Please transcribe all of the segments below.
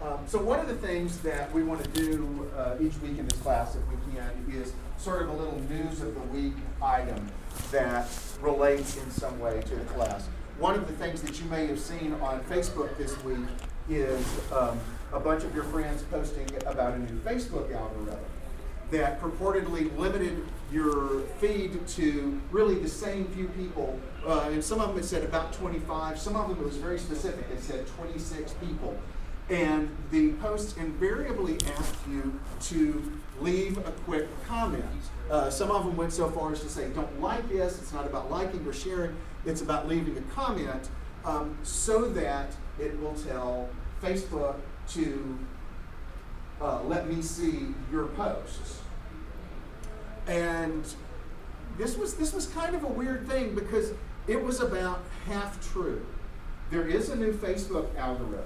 Um, so one of the things that we want to do uh, each week in this class, if we can, is sort of a little news of the week item that relates in some way to the class. One of the things that you may have seen on Facebook this week is um, a bunch of your friends posting about a new Facebook algorithm that purportedly limited your feed to really the same few people. Uh, and some of them it said about 25, some of them it was very specific, it said 26 people. And the posts invariably ask you to leave a quick comment. Uh, some of them went so far as to say, don't like this, it's not about liking or sharing, it's about leaving a comment um, so that it will tell Facebook to uh, let me see your posts. And this was this was kind of a weird thing because it was about half true. There is a new Facebook algorithm,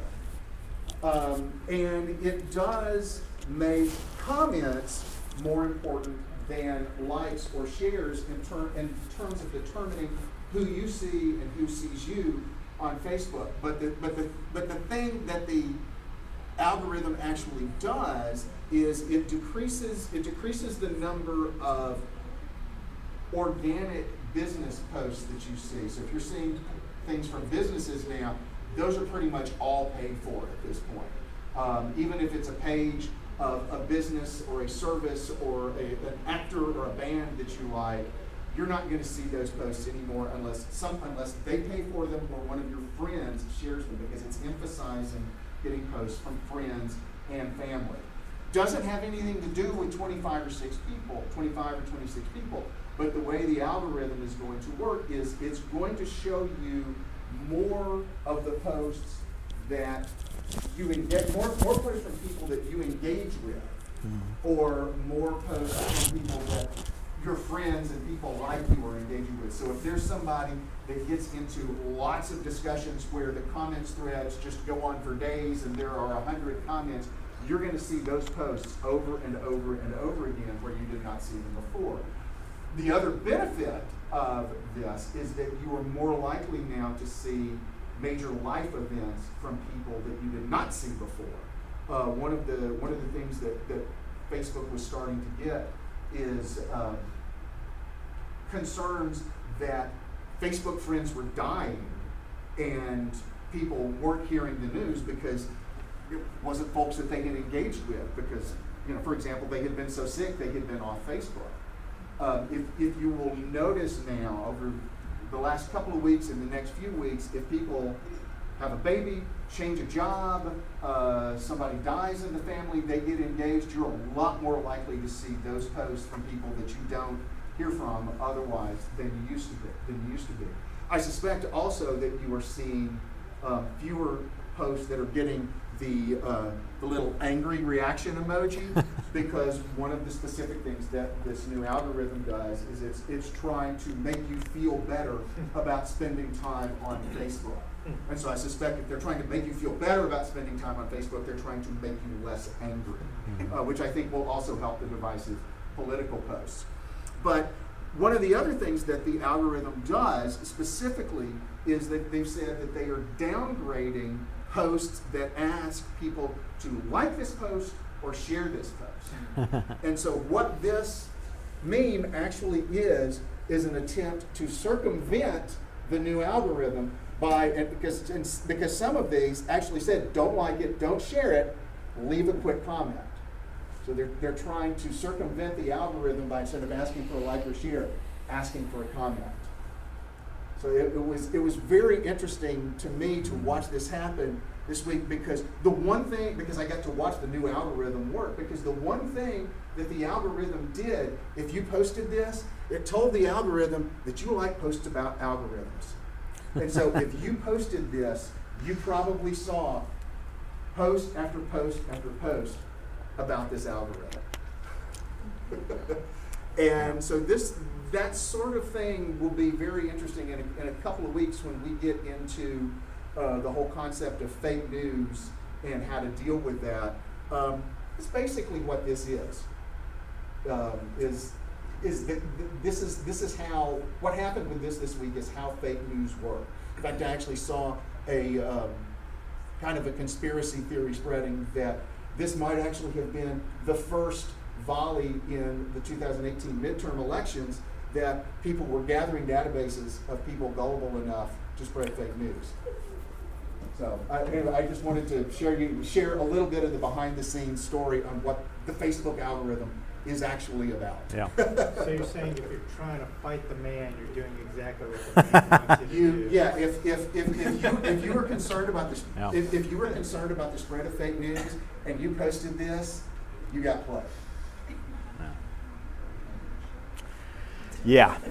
um, and it does make comments more important than likes or shares in, ter- in terms of determining who you see and who sees you on Facebook. But the, but the, but the thing that the algorithm actually does is it decreases it decreases the number of organic business posts that you see. So if you're seeing things from businesses now, those are pretty much all paid for at this point. Um, even if it's a page of a business or a service or a, an actor or a band that you like, you're not going to see those posts anymore unless some unless they pay for them or one of your friends shares them because it's emphasizing getting posts from friends and family. Doesn't have anything to do with 25 or 6 people, 25 or 26 people. But the way the algorithm is going to work is it's going to show you more of the posts that you engage, more, more posts from people that you engage with, mm-hmm. or more posts from people that your friends and people like you are engaging with. So if there's somebody that gets into lots of discussions where the comments threads just go on for days and there are a hundred comments, you're going to see those posts over and over and over again where you did not see them before. The other benefit of this is that you are more likely now to see major life events from people that you did not see before. Uh, one of the one of the things that, that Facebook was starting to get is um, concerns that Facebook friends were dying and people weren't hearing the news because it wasn't folks that they had engaged with because, you know, for example, they had been so sick they had been off Facebook. Um, if, if you will notice now over the last couple of weeks and the next few weeks, if people have a baby, change a job, uh, somebody dies in the family, they get engaged, you're a lot more likely to see those posts from people that you don't hear from otherwise than you used to be. Than you used to be. I suspect also that you are seeing uh, fewer posts that are getting the uh, the little angry reaction emoji because one of the specific things that this new algorithm does is it's it's trying to make you feel better about spending time on Facebook. And so I suspect if they're trying to make you feel better about spending time on Facebook, they're trying to make you less angry, mm-hmm. uh, which I think will also help the divisive political posts. But one of the other things that the algorithm does specifically is that they've said that they are downgrading posts that ask people to like this post or share this post. and so what this meme actually is is an attempt to circumvent the new algorithm by because because some of these actually said don't like it, don't share it, leave a quick comment. So they're, they're trying to circumvent the algorithm by instead of asking for a like or share, asking for a comment. So it, it, was, it was very interesting to me to watch this happen this week because the one thing, because I got to watch the new algorithm work, because the one thing that the algorithm did, if you posted this, it told the algorithm that you like posts about algorithms. And so if you posted this, you probably saw post after post after post about this algorithm. and so this that sort of thing will be very interesting in a, in a couple of weeks when we get into uh, the whole concept of fake news and how to deal with that. Um, it's basically what this is. Um, is is that this is this is how what happened with this this week is how fake news work. In fact, I actually saw a um, kind of a conspiracy theory spreading that this might actually have been the first volley in the 2018 midterm elections that people were gathering databases of people gullible enough to spread fake news. So I, anyway, I just wanted to share you share a little bit of the behind the scenes story on what the Facebook algorithm is actually about. Yeah. So you're saying if you're trying to fight the man, you're doing exactly what the man wants you to You, do? yeah, if, if, if, if you, if you were concerned about this, Yeah. if, if you were concerned about the spread of fake news and you posted this, you got played. Yeah.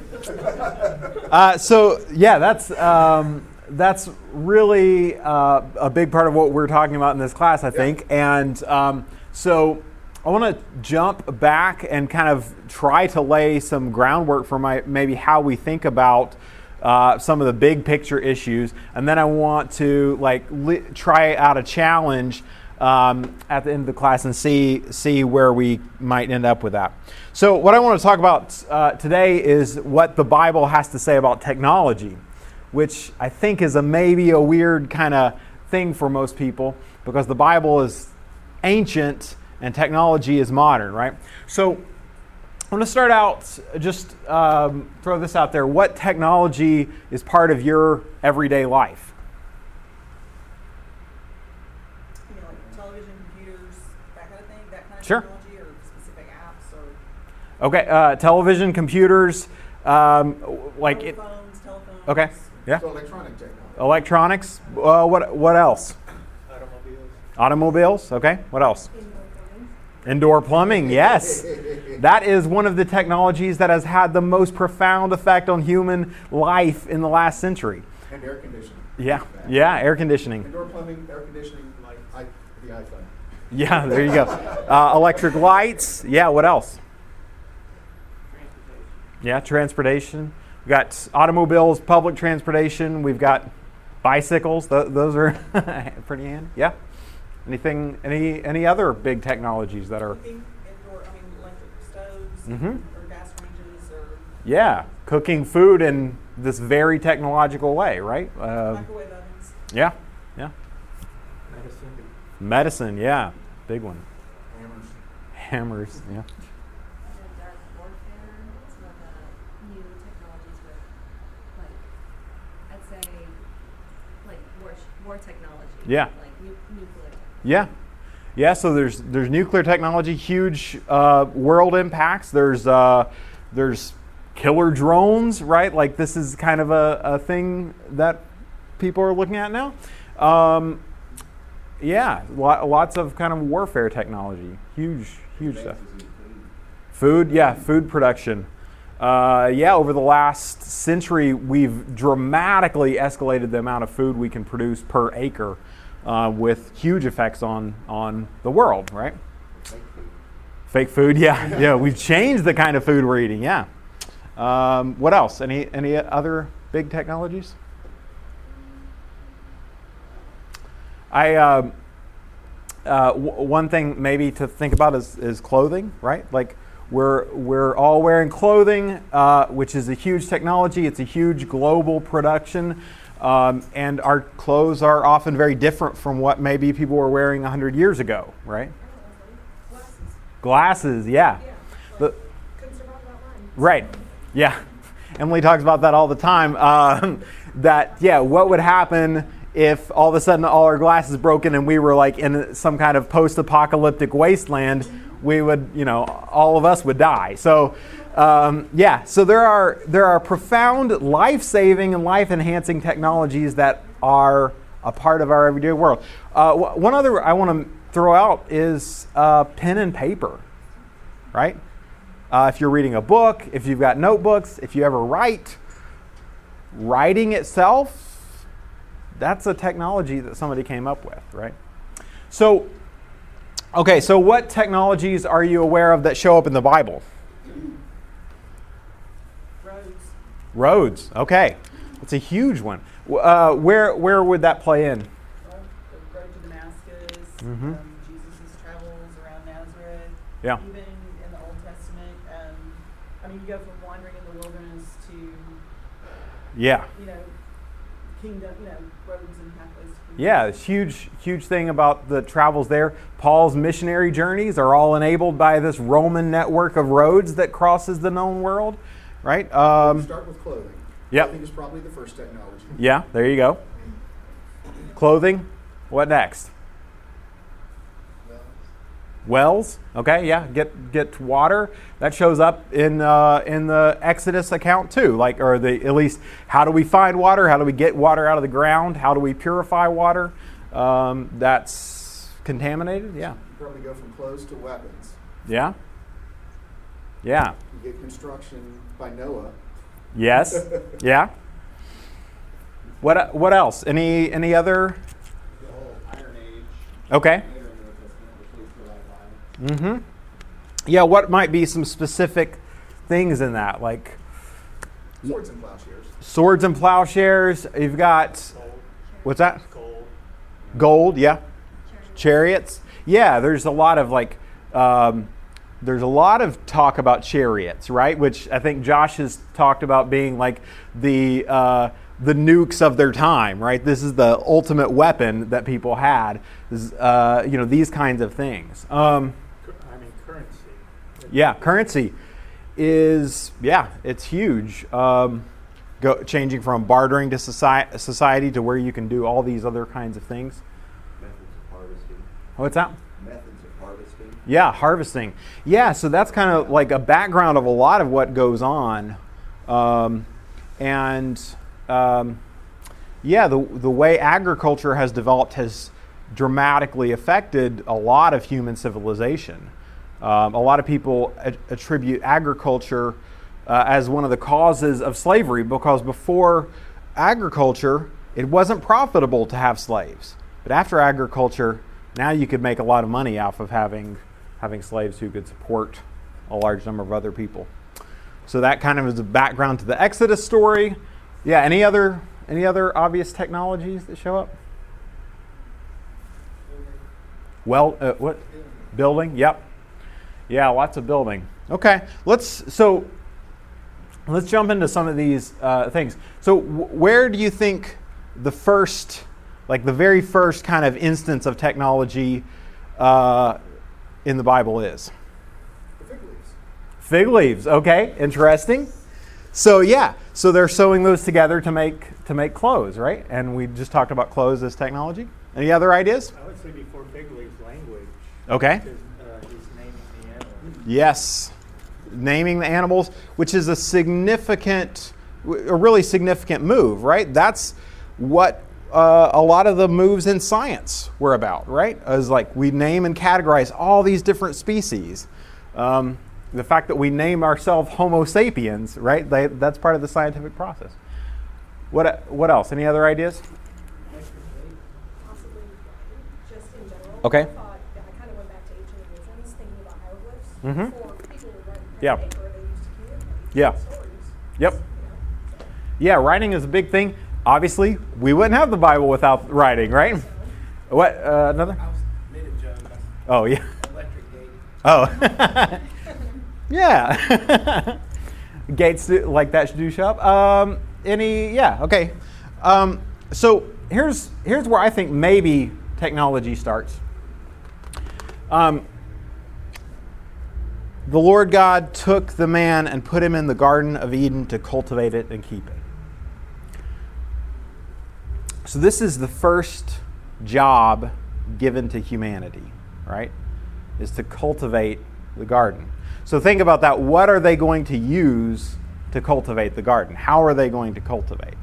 Uh, so yeah, that's um, that's really uh, a big part of what we're talking about in this class, I think. And um, so I want to jump back and kind of try to lay some groundwork for my maybe how we think about. Uh, some of the big picture issues, and then I want to like li- try out a challenge um, at the end of the class and see see where we might end up with that. So, what I want to talk about uh, today is what the Bible has to say about technology, which I think is a maybe a weird kind of thing for most people because the Bible is ancient and technology is modern, right? So, I'm going to start out just um, throw this out there. What technology is part of your everyday life? you know, like television, computers, that kind of thing, that kind of Sure. technology, or specific apps, or Okay, uh, television, computers, um, like it, phones, telephones. okay, yeah, So electronic technology. electronics. Uh, what what else? Automobiles. Automobiles. Okay, what else? Indoor plumbing. Yes, that is one of the technologies that has had the most profound effect on human life in the last century. And air conditioning. Yeah, yeah, air conditioning. Indoor plumbing, air conditioning, like I, the iPhone. Yeah, there you go. Uh, electric lights. Yeah, what else? Transportation. Yeah, transportation. We've got automobiles, public transportation. We've got bicycles. Th- those are pretty handy. Yeah. Anything? Any any other big technologies that are? Anything indoor, I mean, electric stoves, Mhm. or gas ranges, or Yeah, cooking food in this very technological way, right? Uh, microwave ovens. yeah, yeah. Medicine. Medicine. Yeah, big one. Hammers. Hammers. Yeah. the dark warfare, some of the new technologies with, like, I'd say, like war, war technology. Yeah. Like nu- Yeah, yeah. So there's there's nuclear technology, huge uh, world impacts. There's uh, there's killer drones, right? Like this is kind of a, a thing that people are looking at now. Um, yeah, lo- lots of kind of warfare technology, huge, huge stuff. Food, yeah, food production. Uh, yeah, over the last century, we've dramatically escalated the amount of food we can produce per acre, uh, with huge effects on on the world. Right? Fake food, yeah, yeah. We've changed the kind of food we're eating. Yeah. Um, what else? Any any other big technologies? I um, uh, w- one thing maybe to think about is, is clothing, right? Like we're we're all wearing clothing, uh, which is a huge technology. It's a huge global production, um, and our clothes are often very different from what maybe people were wearing hundred years ago, right? Glasses. Glasses, yeah. Yeah. Right. Yeah. Emily talks about that all the time. Um, that yeah, what would happen if all of a sudden all our glasses broken and we were like in some kind of post-apocalyptic wasteland? We would, you know, all of us would die. So. Um, yeah, so there are there are profound life-saving and life-enhancing technologies that are a part of our everyday world. Uh, one other I want to throw out is uh, pen and paper, right? Uh, if you're reading a book, if you've got notebooks, if you ever write, writing itself, that's a technology that somebody came up with, right? So, okay, so what technologies are you aware of that show up in the Bible? Roads. Okay. That's a huge one. Uh, where, where would that play in? Well, the road to Damascus, Mhm. um, Jesus' travels around Nazareth. Yeah. Even in the Old Testament, um, I mean, you go from wandering in the wilderness to, Yeah, you know, kingdom, you know, roads and pathways. to. Yeah, it's huge, huge thing about the travels there. Paul's missionary journeys are all enabled by this Roman network of roads that crosses the known world, right? Um, Start with clothing. Yep. Clothing is probably the first technology. yeah, there you go. Clothing. What next? Wells. Okay, yeah, get get water. That shows up in uh, in the Exodus account too. Like, or the at least, how do we find water? How do we get water out of the ground? How do we purify water? Um, that's contaminated. Yeah, You probably go from clothes to weapons. yeah, yeah. You get construction by Noah. Yes, yeah. What what else? Any any other? The whole Iron Age. Okay. later in the New Testament, which leads to that line. Mm-hmm. Yeah, what might be some specific things in that? Like Swords and plowshares. swords and plowshares. You've got Gold, what's that? gold. Gold, yeah. Charity. Chariots. Yeah, there's a lot of like um, there's a lot of talk about chariots, right? Which I think Josh has talked about being like the uh, the nukes of their time, right? This is the ultimate weapon that people had. Is, uh, you know these kinds of things. Um, I mean, currency. Yeah, currency is yeah, it's huge. Um, go, changing from bartering to society, society to where you can do all these other kinds of things. Methods of harvesting. What's that? Yeah, harvesting. Yeah, so that's kind of like a background of a lot of what goes on, um, and um, yeah, the the way agriculture has developed has dramatically affected a lot of human civilization. Um, a lot of people attribute agriculture uh, as one of the causes of slavery because before agriculture, it wasn't profitable to have slaves. But after agriculture, now you could make a lot of money off of having having slaves who could support a large number of other people. So that kind of is the background to the Exodus story. Yeah. Any other any other obvious technologies that show up? Well, uh, what building? Yep. Yeah, lots of building. Okay, let's so let's jump into some of these uh, things. So, w- where do you think the first, like the very first kind of instance of technology uh, in the Bible is? Fig leaves. Fig leaves. Okay, interesting. So yeah, so they're sewing those together to make to make clothes, right? And we just talked about clothes as technology. Any other ideas? I would say before fig leaves, language. Okay. Uh, naming. Yes, naming the animals, which is a significant, a really significant move, right? That's what uh, a lot of the moves in science were about, right? Is like we name and categorize all these different species. Um, the fact that we name ourselves Homo sapiens, right? They, that's part of the scientific process. What, what else? Any other ideas? possibly just in general. Okay. I thought, I kind of went back to ancient Egyptians thinking about hieroglyphs Mhm. for people to write pen Yeah. and paper they used to communicate. Yeah. Yep. Yeah, writing is a big thing. Obviously, we wouldn't have the Bible without writing, right? What? Uh, another? I was native Joe. That's Oh, yeah. Oh. yeah. Gates do, like that do shop. Um, any? Yeah. Okay. Um, so here's here's where I think maybe technology starts. Um, the Lord God took the man and put him in the Garden of Eden to cultivate it and keep it. So this is the first job given to humanity, right? Is to cultivate the garden. So think about that. What are they going to use to cultivate the garden? How are they going to cultivate?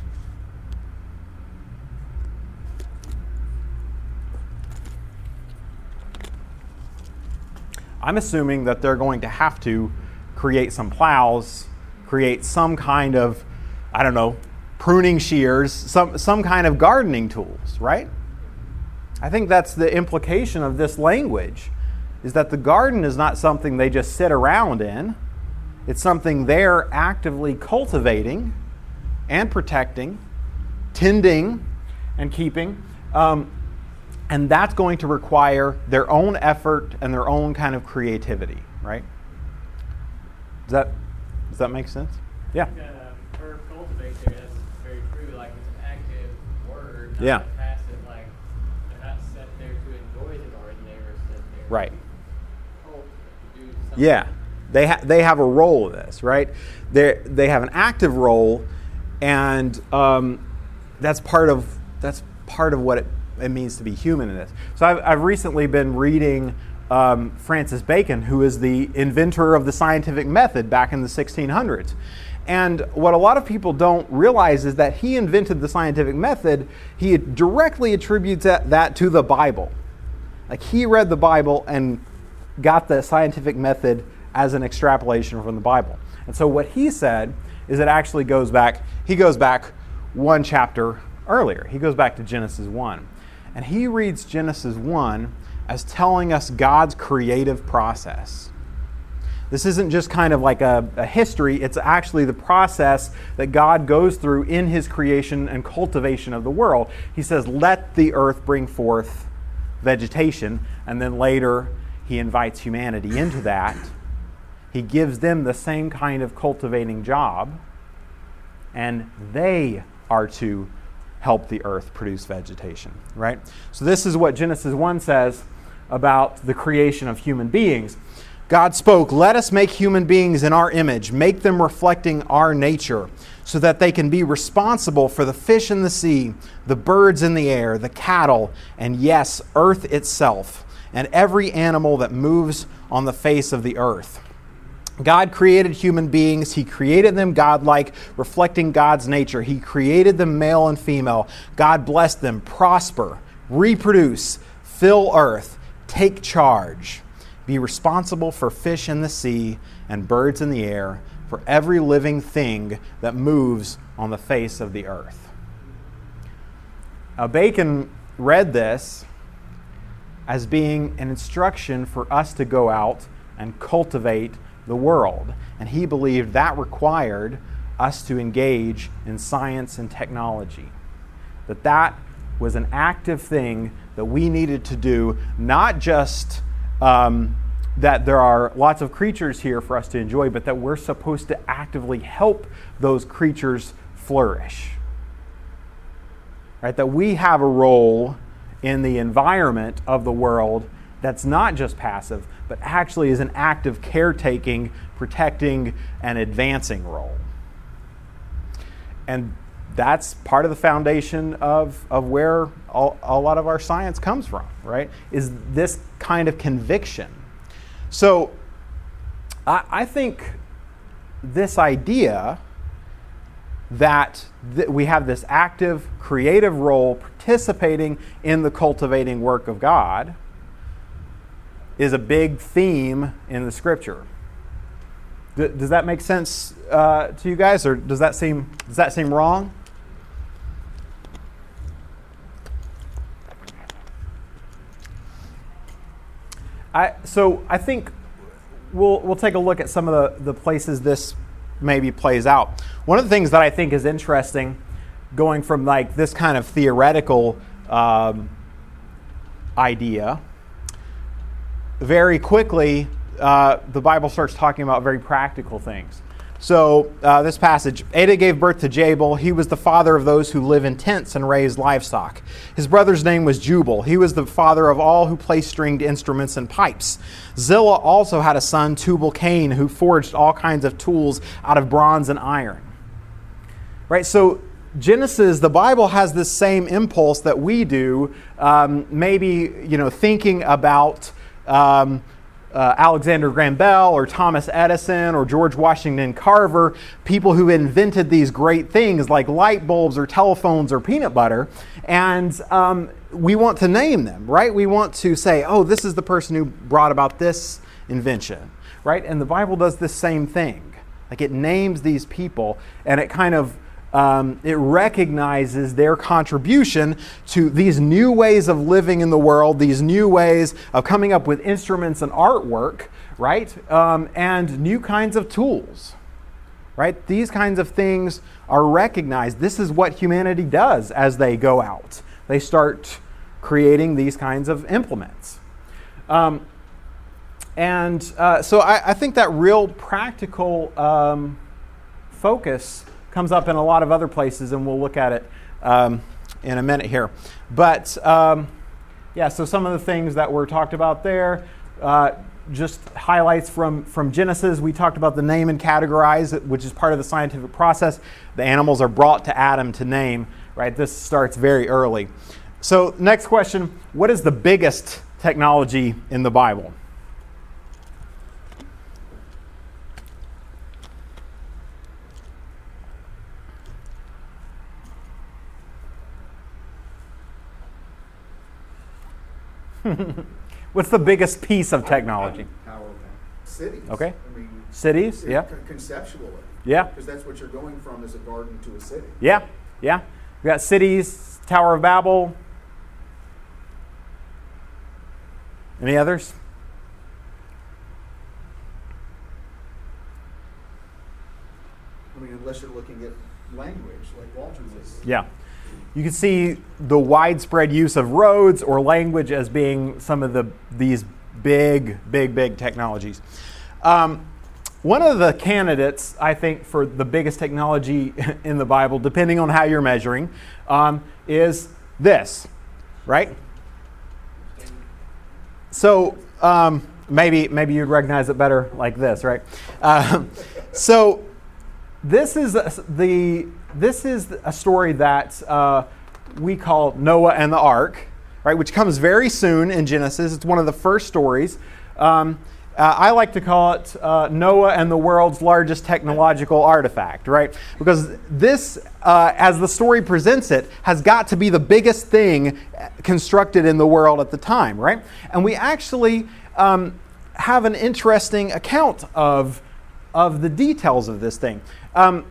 I'm assuming that they're going to have to create some plows, create some kind of, I don't know, pruning shears, some, some kind of gardening tools, right? I think that's the implication of this language is that the garden is not something they just sit around in. It's something they're actively cultivating and protecting, tending and keeping. Um, and that's going to require their own effort and their own kind of creativity, right? Does that, does that make sense? Yeah. That um, verb cultivate there, that's very true. Like it's an active not Yeah. a passive, like, they're not set there to enjoy the garden, were set there Right. to cultivate, do something. Yeah, they ha- they have a role in this, right? They they have an active role, and um, that's part of that's part of what it, it means to be human in this. So I've, I've recently been reading um, Francis Bacon, who is the inventor of the scientific method back in the 1600s. And what a lot of people don't realize is that he invented the scientific method. He directly attributes that, that to the Bible. Like he read the Bible and got the scientific method as an extrapolation from the Bible. And so what he said is it actually goes back, he goes back one chapter earlier. He goes back to Genesis 1. And he reads Genesis 1 as telling us God's creative process. This isn't just kind of like a, a, history, it's actually the process that God goes through in his creation and cultivation of the world. He says, Let the earth bring forth vegetation, and then later he invites humanity into that. He gives them the same kind of cultivating job, and they are to help the earth produce vegetation, right? So, this is what Genesis 1 says about the creation of human beings. God spoke, Let us make human beings in our image, make them reflecting our nature, so that they can be responsible for the fish in the sea, the birds in the air, the cattle, and yes, earth itself, and every animal that moves on the face of the earth. God created human beings. He created them godlike, reflecting God's nature. He created them male and female. God blessed them, prosper, reproduce, fill earth, take charge, be responsible for fish in the sea and birds in the air, for every living thing that moves on the face of the earth. Now, Bacon read this as being an instruction for us to go out and cultivate the world. And he believed that required us to engage in science and technology. That that was an active thing that we needed to do, not just um, that there are lots of creatures here for us to enjoy, but that we're supposed to actively help those creatures flourish. Right? That we have a role in the environment of the world that's not just passive, but actually is an active caretaking, protecting, and advancing role. And that's part of the foundation of, of where all, a lot of our science comes from, right? Is this kind of conviction. So I, I think this idea that th- we have this active, creative role participating in the cultivating work of God is a big theme in the scripture. Does that make sense uh, to you guys, or does that seem does that seem wrong? I, so I think we'll we'll take a look at some of the, the places this maybe plays out. One of the things that I think is interesting, going from like this kind of theoretical um, idea very quickly, uh, the Bible starts talking about very practical things. So, uh, this passage Adah gave birth to Jabal. He was the father of those who live in tents and raise livestock. His brother's name was Jubal. He was the father of all who play stringed instruments and pipes. Zillah also had a son, Tubal Cain, who forged all kinds of tools out of bronze and iron. Right? So, Genesis, the Bible has this same impulse that we do, um, maybe, you know, thinking about. Um, uh, Alexander Graham Bell or Thomas Edison or George Washington Carver, people who invented these great things like light bulbs or telephones or peanut butter. And um, we want to name them, right? We want to say, oh, this is the person who brought about this invention, right? And the Bible does the same thing. Like it names these people and it kind of um, it recognizes their contribution to these new ways of living in the world, these new ways of coming up with instruments and artwork, right? Um, and new kinds of tools, right? These kinds of things are recognized. This is what humanity does as they go out. They start creating these kinds of implements. Um, and uh, so I, I, think that real practical um, focus comes up in a lot of other places, and we'll look at it um, in a minute here. But um, yeah, so some of the things that were talked about there, uh, just highlights from, from Genesis. We talked about the name and categorize, which is part of the scientific process. The animals are brought to Adam to name, right? This starts very early. So, next question What is the biggest technology in the Bible? What's the biggest piece of technology? How, cities. Okay. I mean, Cities? Yeah. Conceptually. Yeah. Because that's what you're going from is a garden to a city. Yeah. Yeah. We got cities, Tower of Babel. Any others? I mean, unless you're looking at language, like Walter was. Yeah. You can see the widespread use of roads or language as being some of the these big, big, big technologies. Um, one of the candidates, I think, for the biggest technology in the Bible, depending on how you're measuring, um, is this, right? So um, maybe maybe you'd recognize it better like this, right? Um, so this is the this is a story that uh, we call Noah and the Ark, right? Which comes very soon in Genesis. It's one of the first stories. Um, uh, I like to call it uh, Noah and the world's largest technological artifact, right? Because this, uh, as the story presents it, has got to be the biggest thing constructed in the world at the time, right? And we actually um, have an interesting account of, of the details of this thing. Um,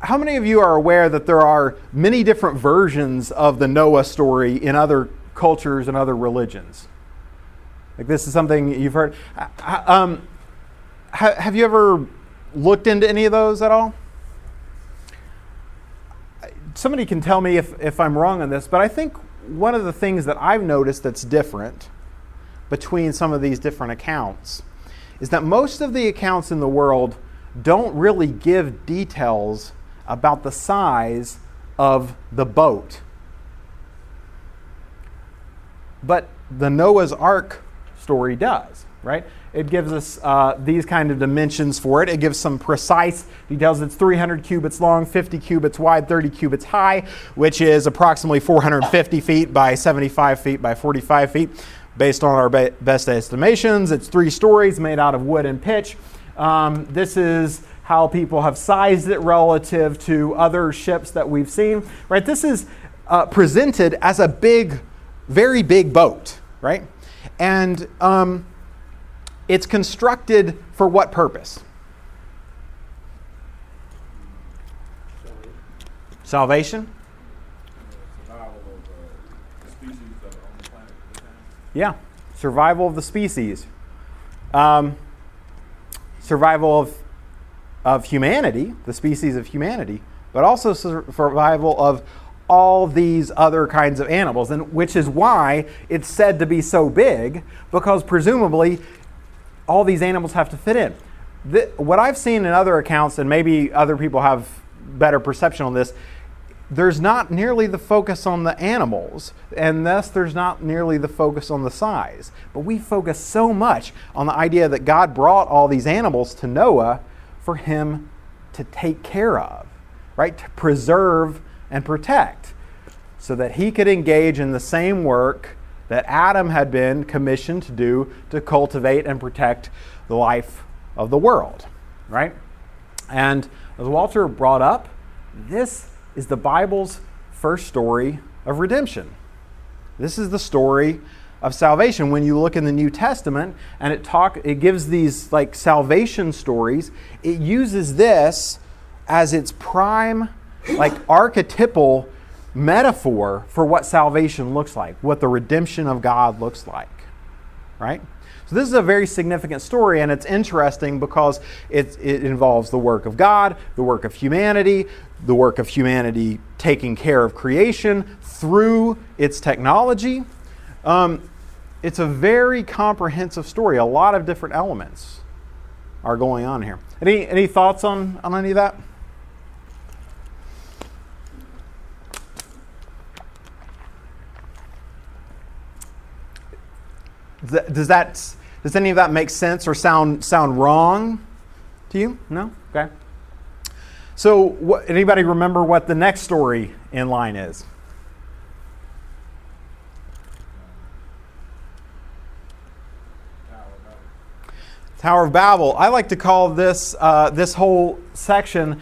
how many of you are aware that there are many different versions of the Noah story in other cultures and other religions? Like this is something you've heard. Uh, Um, have you ever looked into any of those at all? Somebody can tell me if, if I'm wrong on this, but I think one of the things that I've noticed that's different between some of these different accounts is that most of the accounts in the world don't really give details about the size of the boat. But the Noah's Ark story does, right? It gives us uh, these kind of dimensions for it. It gives some precise details. It's 300 cubits long, 50 cubits wide, 30 cubits high, which is approximately 450 feet by 75 feet by 45 feet. Based on our be- best estimations, it's three stories made out of wood and pitch. Um, this is how people have sized it relative to other ships that we've seen, right? This is uh, presented as a big, very big boat, right? And um, it's constructed for what purpose? Salvation? Yeah, survival of the species. Um, survival of, of humanity, the species of humanity, but also survival of all these other kinds of animals, and which is why it's said to be so big, because presumably all these animals have to fit in. The, what I've seen in other accounts, and maybe other people have better perception on this, there's not nearly the focus on the animals, and thus there's not nearly the focus on the size. But we focus so much on the idea that God brought all these animals to Noah for him to take care of, right? To preserve and protect, so that he could engage in the same work that Adam had been commissioned to do to cultivate and protect the life of the world, right? And as Walter brought up, this is the Bible's first story of redemption. This is the story of salvation. When you look in the New Testament and it talk it gives these like salvation stories, it uses this as its prime like archetypal metaphor for what salvation looks like, what the redemption of God looks like. Right? So this is a very significant story, and it's interesting because it, it involves the work of God, the work of humanity, the work of humanity taking care of creation through its technology. Um, it's a very comprehensive story. A lot of different elements are going on here. Any, any thoughts on, on any of that? Does that, does any of that make sense or sound sound wrong to you? No. Okay. So, what, anybody remember what the next story in line is? Tower of Babel. I like to call this uh, this whole section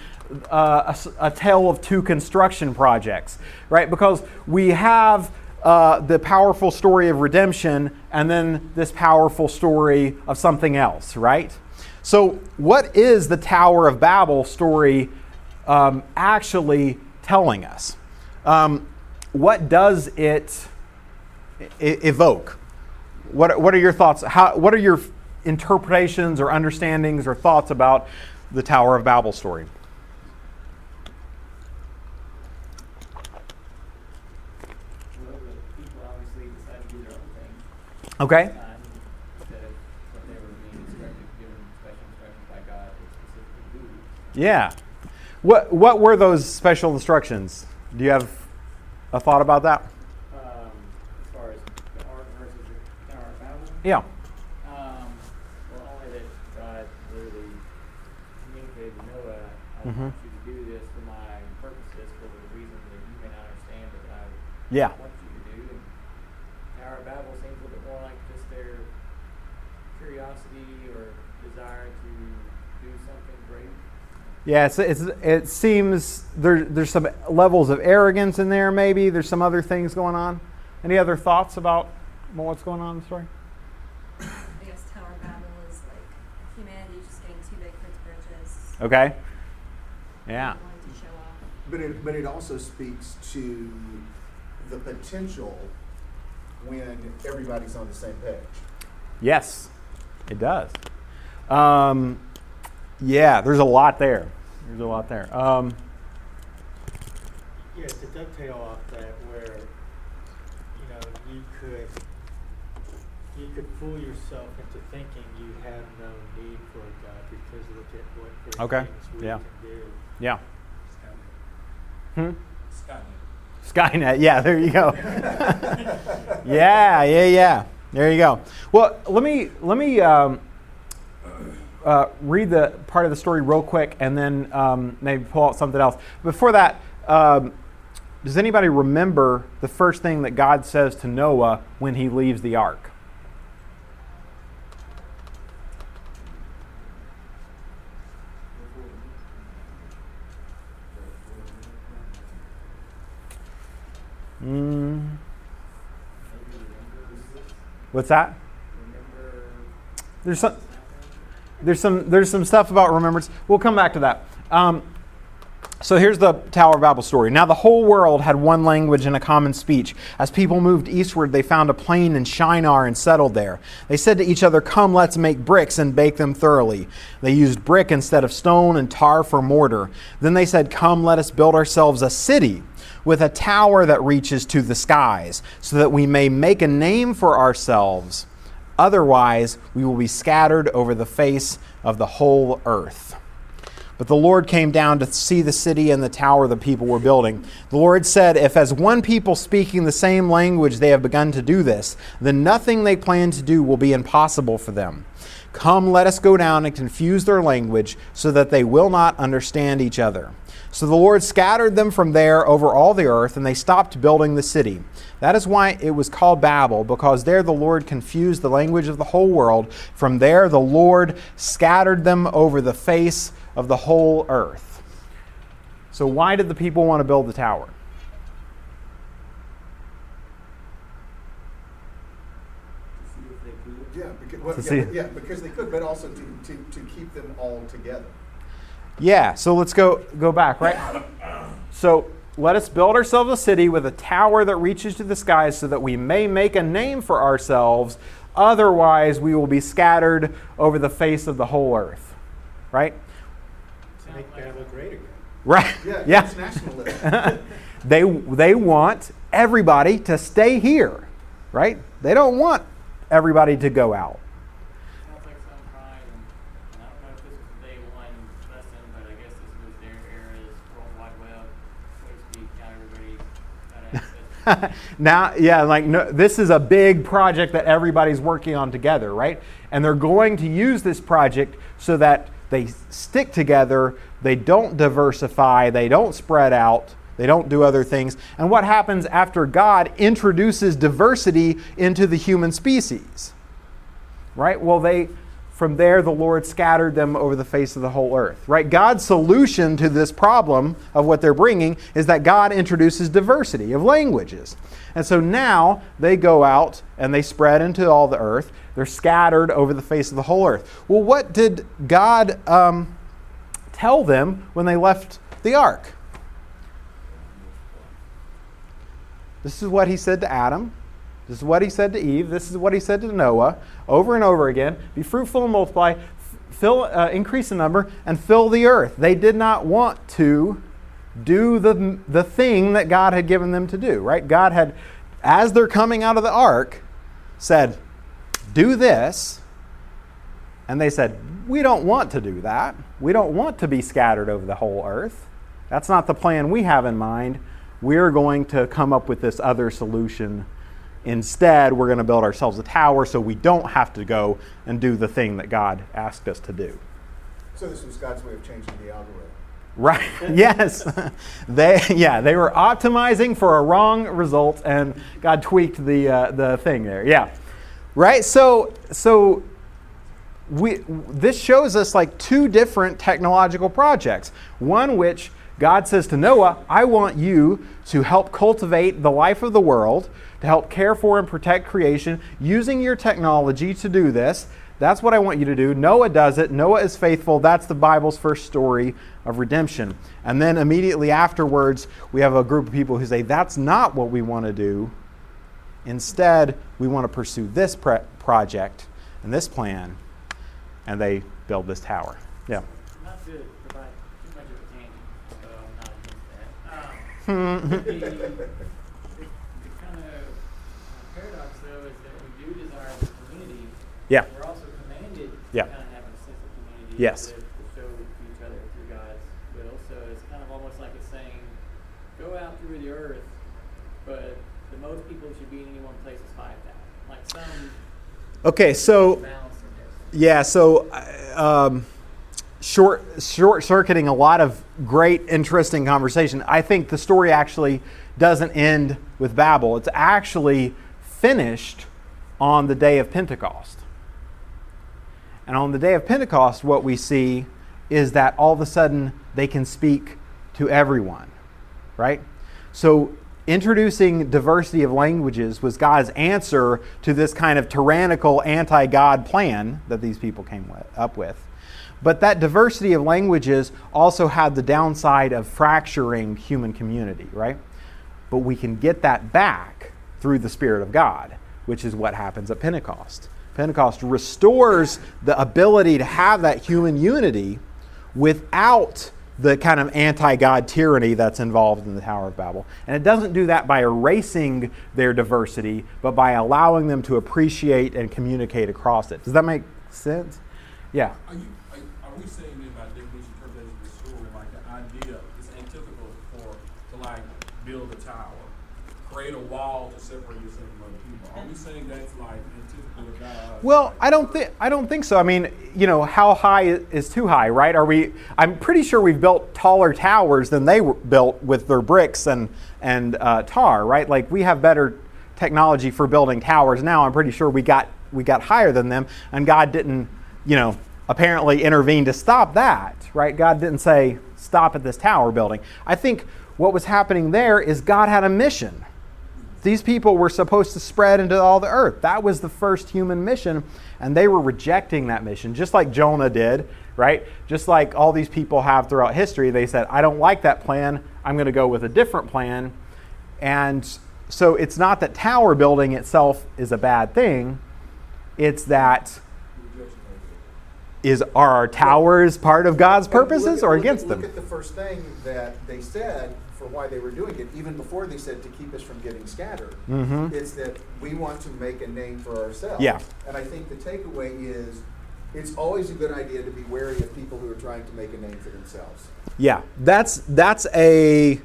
uh, a a, tale of two construction projects, right? Because we have uh, the powerful story of redemption and then this powerful story of something else, right? So, what is the Tower of Babel story um, actually telling us? Um, what does it evoke? What, what are your thoughts? How, what are your interpretations or understandings or thoughts about the Tower of Babel story? Well, the people obviously decided to do their own thing. Okay. um, Instead of what they were being instructed, given special instructions by God to specifically do. Yeah. What, what were those special instructions? Do you have a thought about that? Um, as far as the versus the of Babel. Yeah. Um, well, only that God literally communicated to Noah, I Mhm. want you to do this for my purposes, for the reason that you may not understand I Yeah. want you to do. And Tower of Babel seems a little bit more like just their curiosity or desire to do something great. Yeah, it's, it's, it seems there, there's some levels of arrogance in there, maybe. There's some other things going on. Any other thoughts about what's going on in the story? I guess Tower of Babel is like humanity just getting too big for its britches. Okay. Yeah. Wanting to show off. But it, but it also speaks to the potential when everybody's on the same page. Yes, it does. Um, yeah, there's a lot there. There's a lot there. Um, Yeah, to dovetail off that, where, you know, you could, you could fool yourself into thinking you have no need for a God because look at what great Okay, things we yeah. can do. yeah. Hmm? Skynet. Skynet. Yeah, there you go. yeah, yeah, yeah. There you go. Well, let me let me um, uh, read the part of the story real quick, and then um, maybe pull out something else. Before that, um, does anybody remember the first thing that God says to Noah when he leaves the ark? Mm, what's that? There's some. There's some there's some stuff about remembrance. We'll come back to that. Um, so here's the Tower of Babel story. Now the whole world had one language and a common speech. As people moved eastward, they found a plain in Shinar and settled there. They said to each other, "Come, let's make bricks and bake them thoroughly." They used brick instead of stone and tar for mortar. Then they said, "Come, let us build ourselves a city." With a tower that reaches to the skies, so that we may make a name for ourselves. Otherwise, we will be scattered over the face of the whole earth. But the Lord came down to see the city and the tower the people were building. The Lord said, If as one people speaking the same language they have begun to do this, then nothing they plan to do will be impossible for them. Come, let us go down and confuse their language so that they will not understand each other. So the Lord scattered them from there over all the earth, and they stopped building the city. That is why it was called Babel, because there the Lord confused the language of the whole world. From there the Lord scattered them over the face of the whole earth. So, why did the people want to build the tower? To see if they could. Yeah, because, well, To yeah, yeah, because they could, but also to, to, to keep them all together. Yeah, so let's go go back, right? So let us build ourselves a city with a tower that reaches to the skies so that we may make a name for ourselves. Otherwise, we will be scattered over the face of the whole earth. Right? To make Babel great again. Right. Yeah, Yeah. it's nationalism. They they want everybody to stay here. Right? They don't want everybody to go out. Sounds like some pride, and, and I don't know if this was a day one lesson, but I guess this was their era's World Wide Web, so to speak. Now yeah, like no, this is a big project that everybody's working on together, right? And they're going to use this project so that they stick together, they don't diversify, they don't spread out, they don't do other things. And what happens after God introduces diversity into the human species? Right? Well, they from there the Lord scattered them over the face of the whole earth. Right? God's solution to this problem of what they're bringing is that God introduces diversity of languages. And so now they go out and they spread into all the earth. They're scattered over the face of the whole earth. Well, what did God um, tell them when they left the ark? This is what he said to Adam. This is what he said to Eve. This is what he said to Noah over and over again Be fruitful and multiply, fill, uh, increase in number, and fill the earth. They did not want to do the, the thing that God had given them to do, right? God had, as they're coming out of the ark, said, Do this. And they said, We don't want to do that. We don't want to be scattered over the whole earth. That's not the plan we have in mind. We're going to come up with this other solution Instead, we're going to build ourselves a tower so we don't have to go and do the thing that God asked us to do. So this was God's way of changing the algorithm. Right. yes. they yeah, they were optimizing for a wrong result and God tweaked the uh, the thing there. Yeah. Right? So so we this shows us like two different technological projects. One which God says to Noah, I want you to help cultivate the life of the world to help care for and protect creation using your technology to do this. That's what I want you to do. Noah does it. Noah is faithful. That's the Bible's first story of redemption. And then immediately afterwards, we have a group of people who say, That's not what we want to do. Instead, we want to pursue this pre- project and this plan. And they build this tower. Yeah. Not to provide too much of a tangent, so I'm not against that. Um, the, the kind of paradox, though, is that we do desire the community. Yeah. We're also commanded Yeah. to kind of have a sense of community. Yes. To, to show each other through God's will. So it's kind of almost like it's saying, go out through the earth, but the most people should be in any one place is 5,000. Like some Okay, so balance in there. Yeah, so um, short short circuiting a lot of great, interesting conversation. I think the story actually doesn't end with Babel. It's actually finished on the day of Pentecost. And on the day of Pentecost, what we see is that all of a sudden they can speak to everyone, right? So introducing diversity of languages was God's answer to this kind of tyrannical anti God plan that these people came with, up with. But that diversity of languages also had the downside of fracturing human community, right? But we can get that back through the Spirit of God, which is what happens at Pentecost. Pentecost restores the ability to have that human unity without the kind of anti God tyranny that's involved in the Tower of Babel. And it doesn't do that by erasing their diversity, but by allowing them to appreciate and communicate across it. Does that make sense? Yeah. Are you are, we saying then by definition interpretation of story, like the idea is antithetical for to like build a tower, create a wall to separate yourself from other people? Are we saying that's like atypical of God? Well, I don't think I don't think so. I mean, you know, how high is too high, right? Are we? I'm pretty sure we've built taller towers than they built with their bricks and and uh, tar, right? Like we have better technology for building towers now. I'm pretty sure we got we got higher than them, and God didn't, you know, apparently intervene to stop that, right? God didn't say stop at this tower building. I think what was happening there is God had a mission. These people were supposed to spread into all the earth. That was the first human mission, and they were rejecting that mission, just like Jonah did, right? Just like all these people have throughout history. They said, I don't like that plan. I'm going to go with a different plan. And so it's not that tower building itself is a bad thing, it's that is are our towers part of God's look purposes at- or look at- against Look them? at the first thing that they said for why they were doing it, even before they said to keep us from getting scattered. Mhm. It's that we want to make a name for ourselves. Yeah. And I think the takeaway is it's always a good idea to be wary of people who are trying to make a name for themselves. Yeah, that's that's a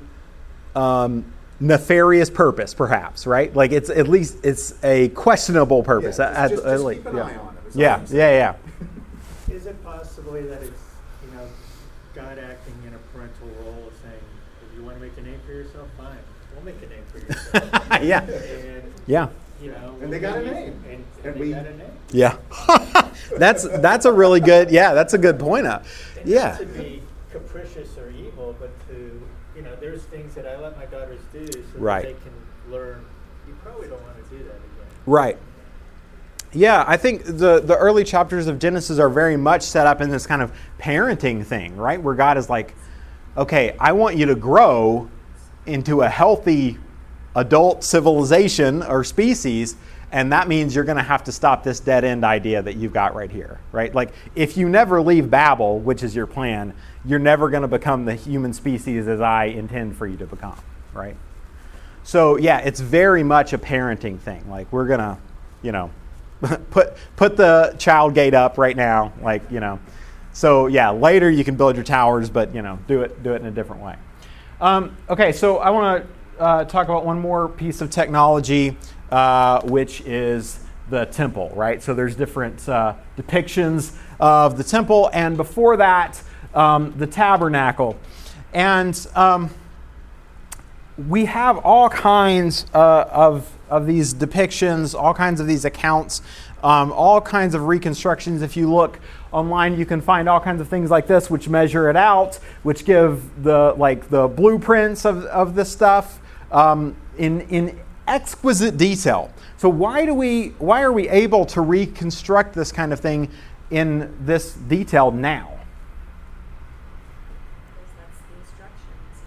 um, nefarious purpose, perhaps, right? Like it's at least it's a questionable purpose. Yeah, at, just- at just least. keep an yeah. eye on it, is all yeah, yeah, yeah. Is it possibly that it's, you know, God acting in a parental role of saying, if you want to make a name for yourself, fine, we'll make a name for yourself. yeah, And, yeah, you know. And they got a name. And, And and they we- got a name. yeah. that's that's a really good. Yeah, that's a good point. Uh, up. Yeah. not to be capricious or evil, but to, you know, there's things that I let my daughters do so Right. that they can learn, you probably don't want to do that again. Right. Yeah, I think the, the early chapters of Genesis are very much set up in this kind of parenting thing, right? Where God is like, okay, I want you to grow into a healthy adult civilization or species, and that means you're going to have to stop this dead end idea that you've got right here, right? Like, if you never leave Babel, which is your plan, you're never going to become the human species as I intend for you to become, right? So yeah, it's very much a parenting thing. Like we're gonna, you know, put put the child gate up right now. Like you know, so yeah, later you can build your towers, but you know, do it do it in a different way. Um, okay, so I want to uh, talk about one more piece of technology, uh, which is the temple. Right. So there's different uh, depictions of the temple, and before that, um, the tabernacle, and um, we have all kinds uh, of, of these depictions, all kinds of these accounts, um, all kinds of reconstructions. If you look online, you can find all kinds of things like this, which measure it out, which give the like the blueprints of, of this stuff um, in in exquisite detail. So why do we why are we able to reconstruct this kind of thing in this detail now? Because that's the instructions,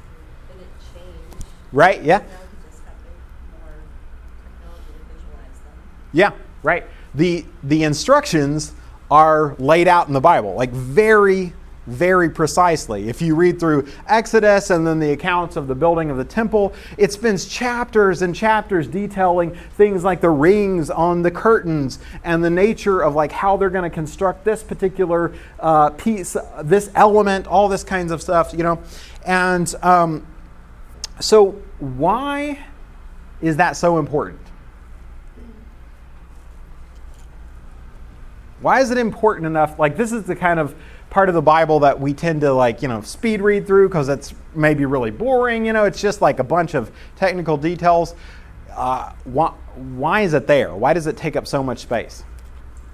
and it changed. Right? Yeah. Now we just have to more technology to visualize Yeah. Yeah, right. The the instructions are laid out in the Bible, like very, very precisely. If you read through Exodus and then the accounts of the building of the temple, it spends chapters and chapters detailing things like the rings on the curtains and the nature of like how they're going to construct this particular uh, piece, this element, all this kinds of stuff, you know. And um, so, why is that so important? Why is it important enough? Like, this is the kind of part of the Bible that we tend to, like, you know, speed read through because it's maybe really boring. You know, it's just like a bunch of technical details. Uh, why, why is it there? Why does it take up so much space?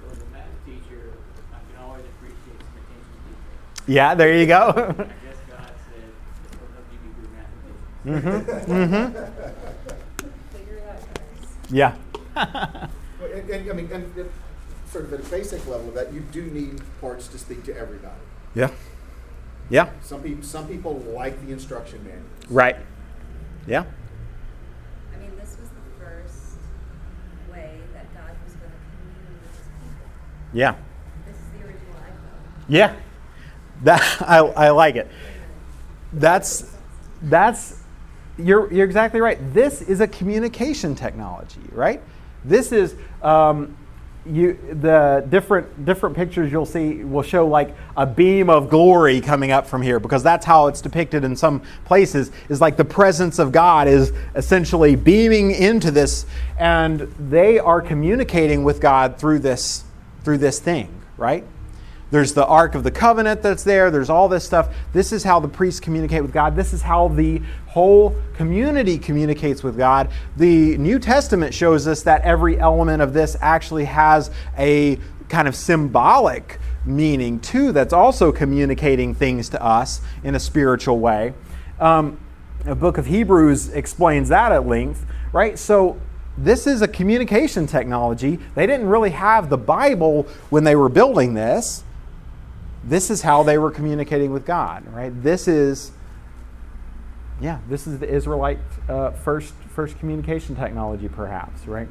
So as teacher, I can always appreciate some attention to detail. Yeah, there you go. I guess God said, this will help you be good mathematicians. mm-hmm. Figure it out, guys. Yeah. Well, And, and, I mean, and, and sort of at a basic level of that, you do need parts to speak to everybody. yeah. Yeah. Some people, some people like the instruction manuals. Right. Yeah. I mean, this was the first way that God was going to commune with his people. Yeah. This is the original iPhone. Yeah. That I, I like it. That's that's you're you're exactly right. This is a communication technology, right? This is um, you the different different pictures you'll see will show like a beam of glory coming up from here because that's how it's depicted in some places is like the presence of God is essentially beaming into this and they are communicating with God through this through this thing, right? There's the Ark of the Covenant that's there. There's all this stuff. This is how the priests communicate with God. This is how the whole community communicates with God. The New Testament shows us that every element of this actually has a kind of symbolic meaning too, that's also communicating things to us in a spiritual way. Um, the book of Hebrews explains that at length, right? So this is a communication technology. They didn't really have the Bible when they were building this. This is how they were communicating with God, right? This is, yeah, this is the Israelite uh, first first communication technology, perhaps, right?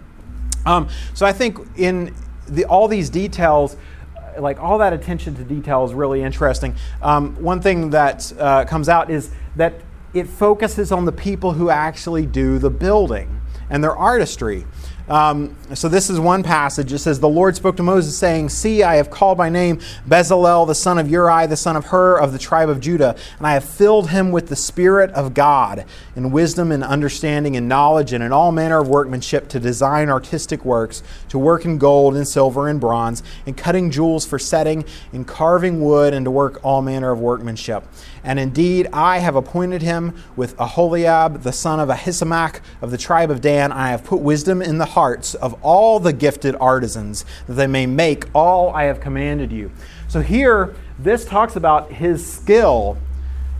Um, so I think in the, all these details, uh, like all that attention to detail is really interesting. Um, one thing that uh, comes out is that it focuses on the people who actually do the building and their artistry. Um, so this is one passage. It says, The Lord spoke to Moses, saying, See, I have called by name Bezalel, the son of Uri, the son of Hur, of the tribe of Judah, and I have filled him with the Spirit of God, in wisdom and understanding and knowledge, and in all manner of workmanship, to design artistic works, to work in gold and silver and bronze, and cutting jewels for setting, and carving wood, and to work all manner of workmanship. And indeed, I have appointed him with Aholiab, the son of Ahisamach, of the tribe of Dan. I have put wisdom in the hearts of all the gifted artisans, that they may make all I have commanded you. So here, this talks about his skill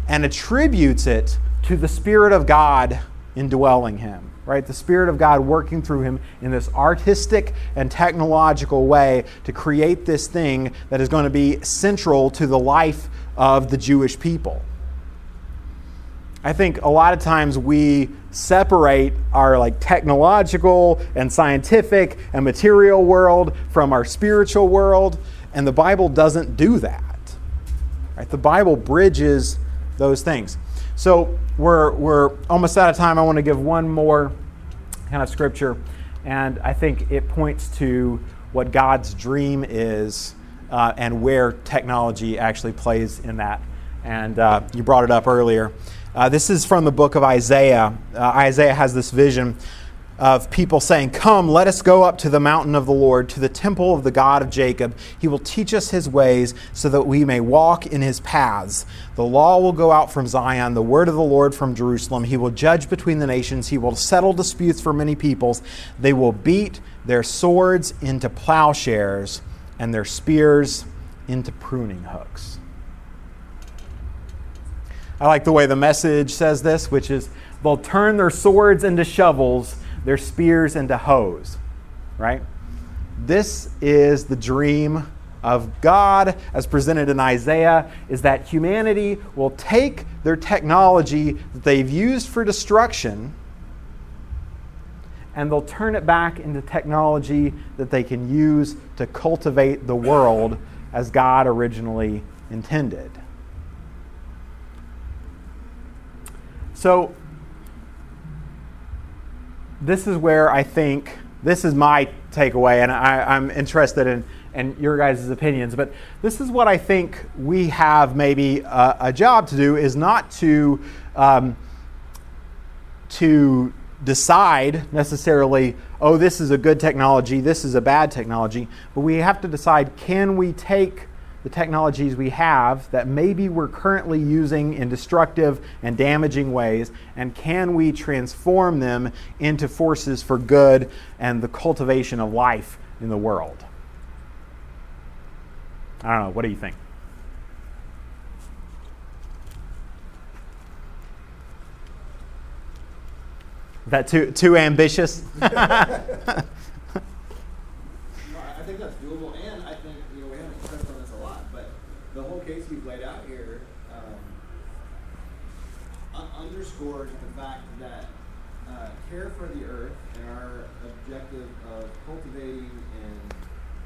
and attributes it to the Spirit of God indwelling him, right? The Spirit of God working through him in this artistic and technological way to create this thing that is going to be central to the life of the Jewish people. I think a lot of times we separate our like technological and scientific and material world from our spiritual world, and the Bible doesn't do that. Right? The Bible bridges those things. So we're we're almost out of time. I want to give one more kind of scripture, and I think it points to what God's dream is uh, and where technology actually plays in that. And uh, you brought it up earlier. Uh, this is from the book of Isaiah. Uh, Isaiah has this vision of people saying, Come, let us go up to the mountain of the Lord, to the temple of the God of Jacob. He will teach us his ways so that we may walk in his paths. The law will go out from Zion, the word of the Lord from Jerusalem. He will judge between the nations. He will settle disputes for many peoples. They will beat their swords into plowshares and their spears into pruning hooks. I like the way the message says this, which is they'll turn their swords into shovels, their spears into hoes, right? This is the dream of God as presented in Isaiah is that humanity will take their technology that they've used for destruction and they'll turn it back into technology that they can use to cultivate the world as God originally intended. So, this is where I think this is my takeaway, and I, am interested in, in your guys' opinions. But this is what I think we have maybe a, a job to do is not to um, to decide necessarily, oh, this is a good technology, this is a bad technology, but we have to decide can we take the technologies we have that maybe we're currently using in destructive and damaging ways, and can we transform them into forces for good and the cultivation of life in the world? I don't know. What do you think? That too too ambitious? I think that's doable, and I think you know we haven't touched on this a lot, but the whole case we've laid out here um, underscores the fact that uh, care for the earth and our objective of cultivating and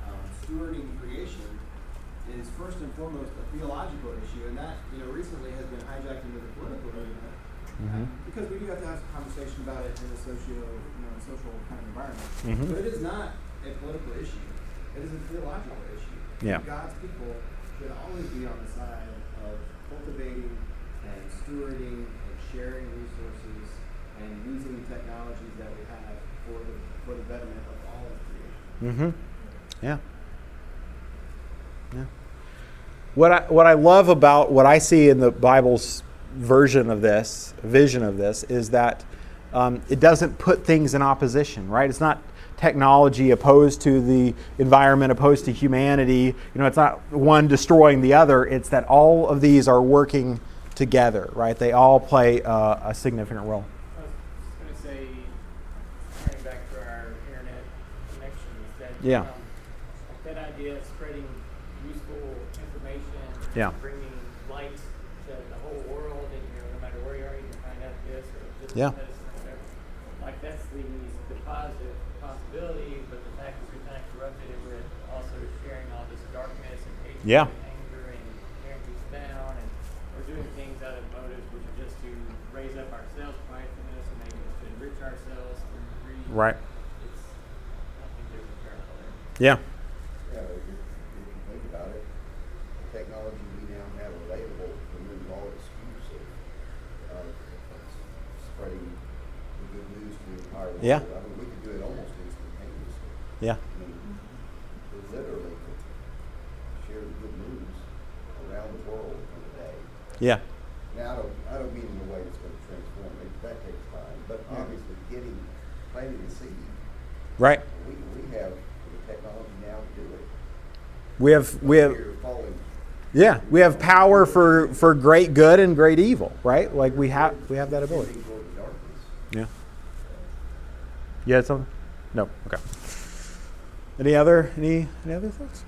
um, stewarding creation is first and foremost a theological issue, and that you know recently has been hijacked into the political arena Mm-hmm. Because we do have to have some conversation about it in a socio, you know, social kind of environment. Mm-hmm. But it is not a political issue. It is a theological issue. Yeah. God's people should always be on the side of cultivating and stewarding and sharing resources and using the technologies that we have for the for the betterment of all of creation. Mm-hmm. Yeah. Yeah. What I what I love about what I see in the Bible's version of this, vision of this, is that um, it doesn't put things in opposition, right? It's not technology opposed to the environment, opposed to humanity. You know, it's not one destroying the other. It's that all of these are working together, right? They all play uh, a significant role. I was going to say, turning back to our internet connections, that Yeah. um, that idea of spreading useful information, Yeah. bringing light to the whole world, and you know, no matter where you are, you can find out this or this Yeah. medicine or whatever. Like that's the the positive possibility, but the fact is we kind of corrupted it with also sharing all this darkness and hatred Yeah. and anger and tearing things down, and we're doing things out of motives which are just to raise up ourselves pridefulness and maybe just to enrich ourselves. Right. It's Yeah. Yeah, if you, if you think about it, the technology we now have available removes all excuse of, of spreading the good news to the entire world. Yeah. I mean, we could do it almost instantaneously. Yeah. I mean, we literally could share the good news around the world in a day. Yeah. Now, I don't, I don't mean in a way that's gonna transform it, that takes time, but mm. obviously getting, planting the seed, Right. we, we have the technology now to do it. We have we have falling yeah we have power for for great good and great evil. Right. Like we have we have that ability. tending toward the darkness. Yeah. You had something? No. Okay. Any other any any other thoughts?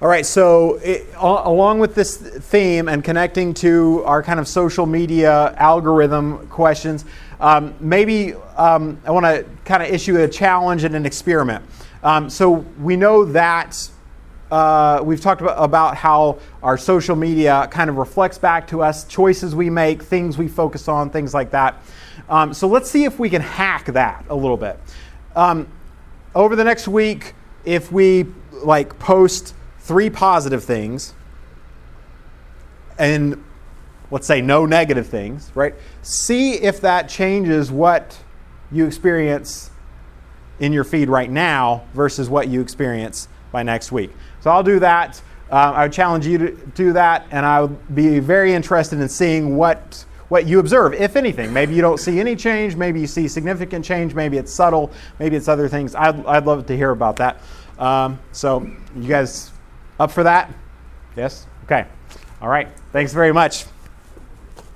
All right. So it, along with this theme and connecting to our kind of social media algorithm questions, um, maybe um, I want to kind of issue a challenge and an experiment. Um, so we know that uh, we've talked about, about how our social media kind of reflects back to us choices we make, things we focus on, things like that. Um, so let's see if we can hack that a little bit. Um, over the next week, if we like post three positive things and let's say no negative things, right? See if that changes what you experience in your feed right now versus what you experience by next week. So I'll do that. Uh, I would challenge you to do that, and I would be very interested in seeing what what you observe, if anything. Maybe you don't see any change. Maybe you see significant change. Maybe it's subtle. Maybe it's other things. I'd, I'd love to hear about that. Um, so you guys up for that? Yes. Okay. All right. Thanks very much.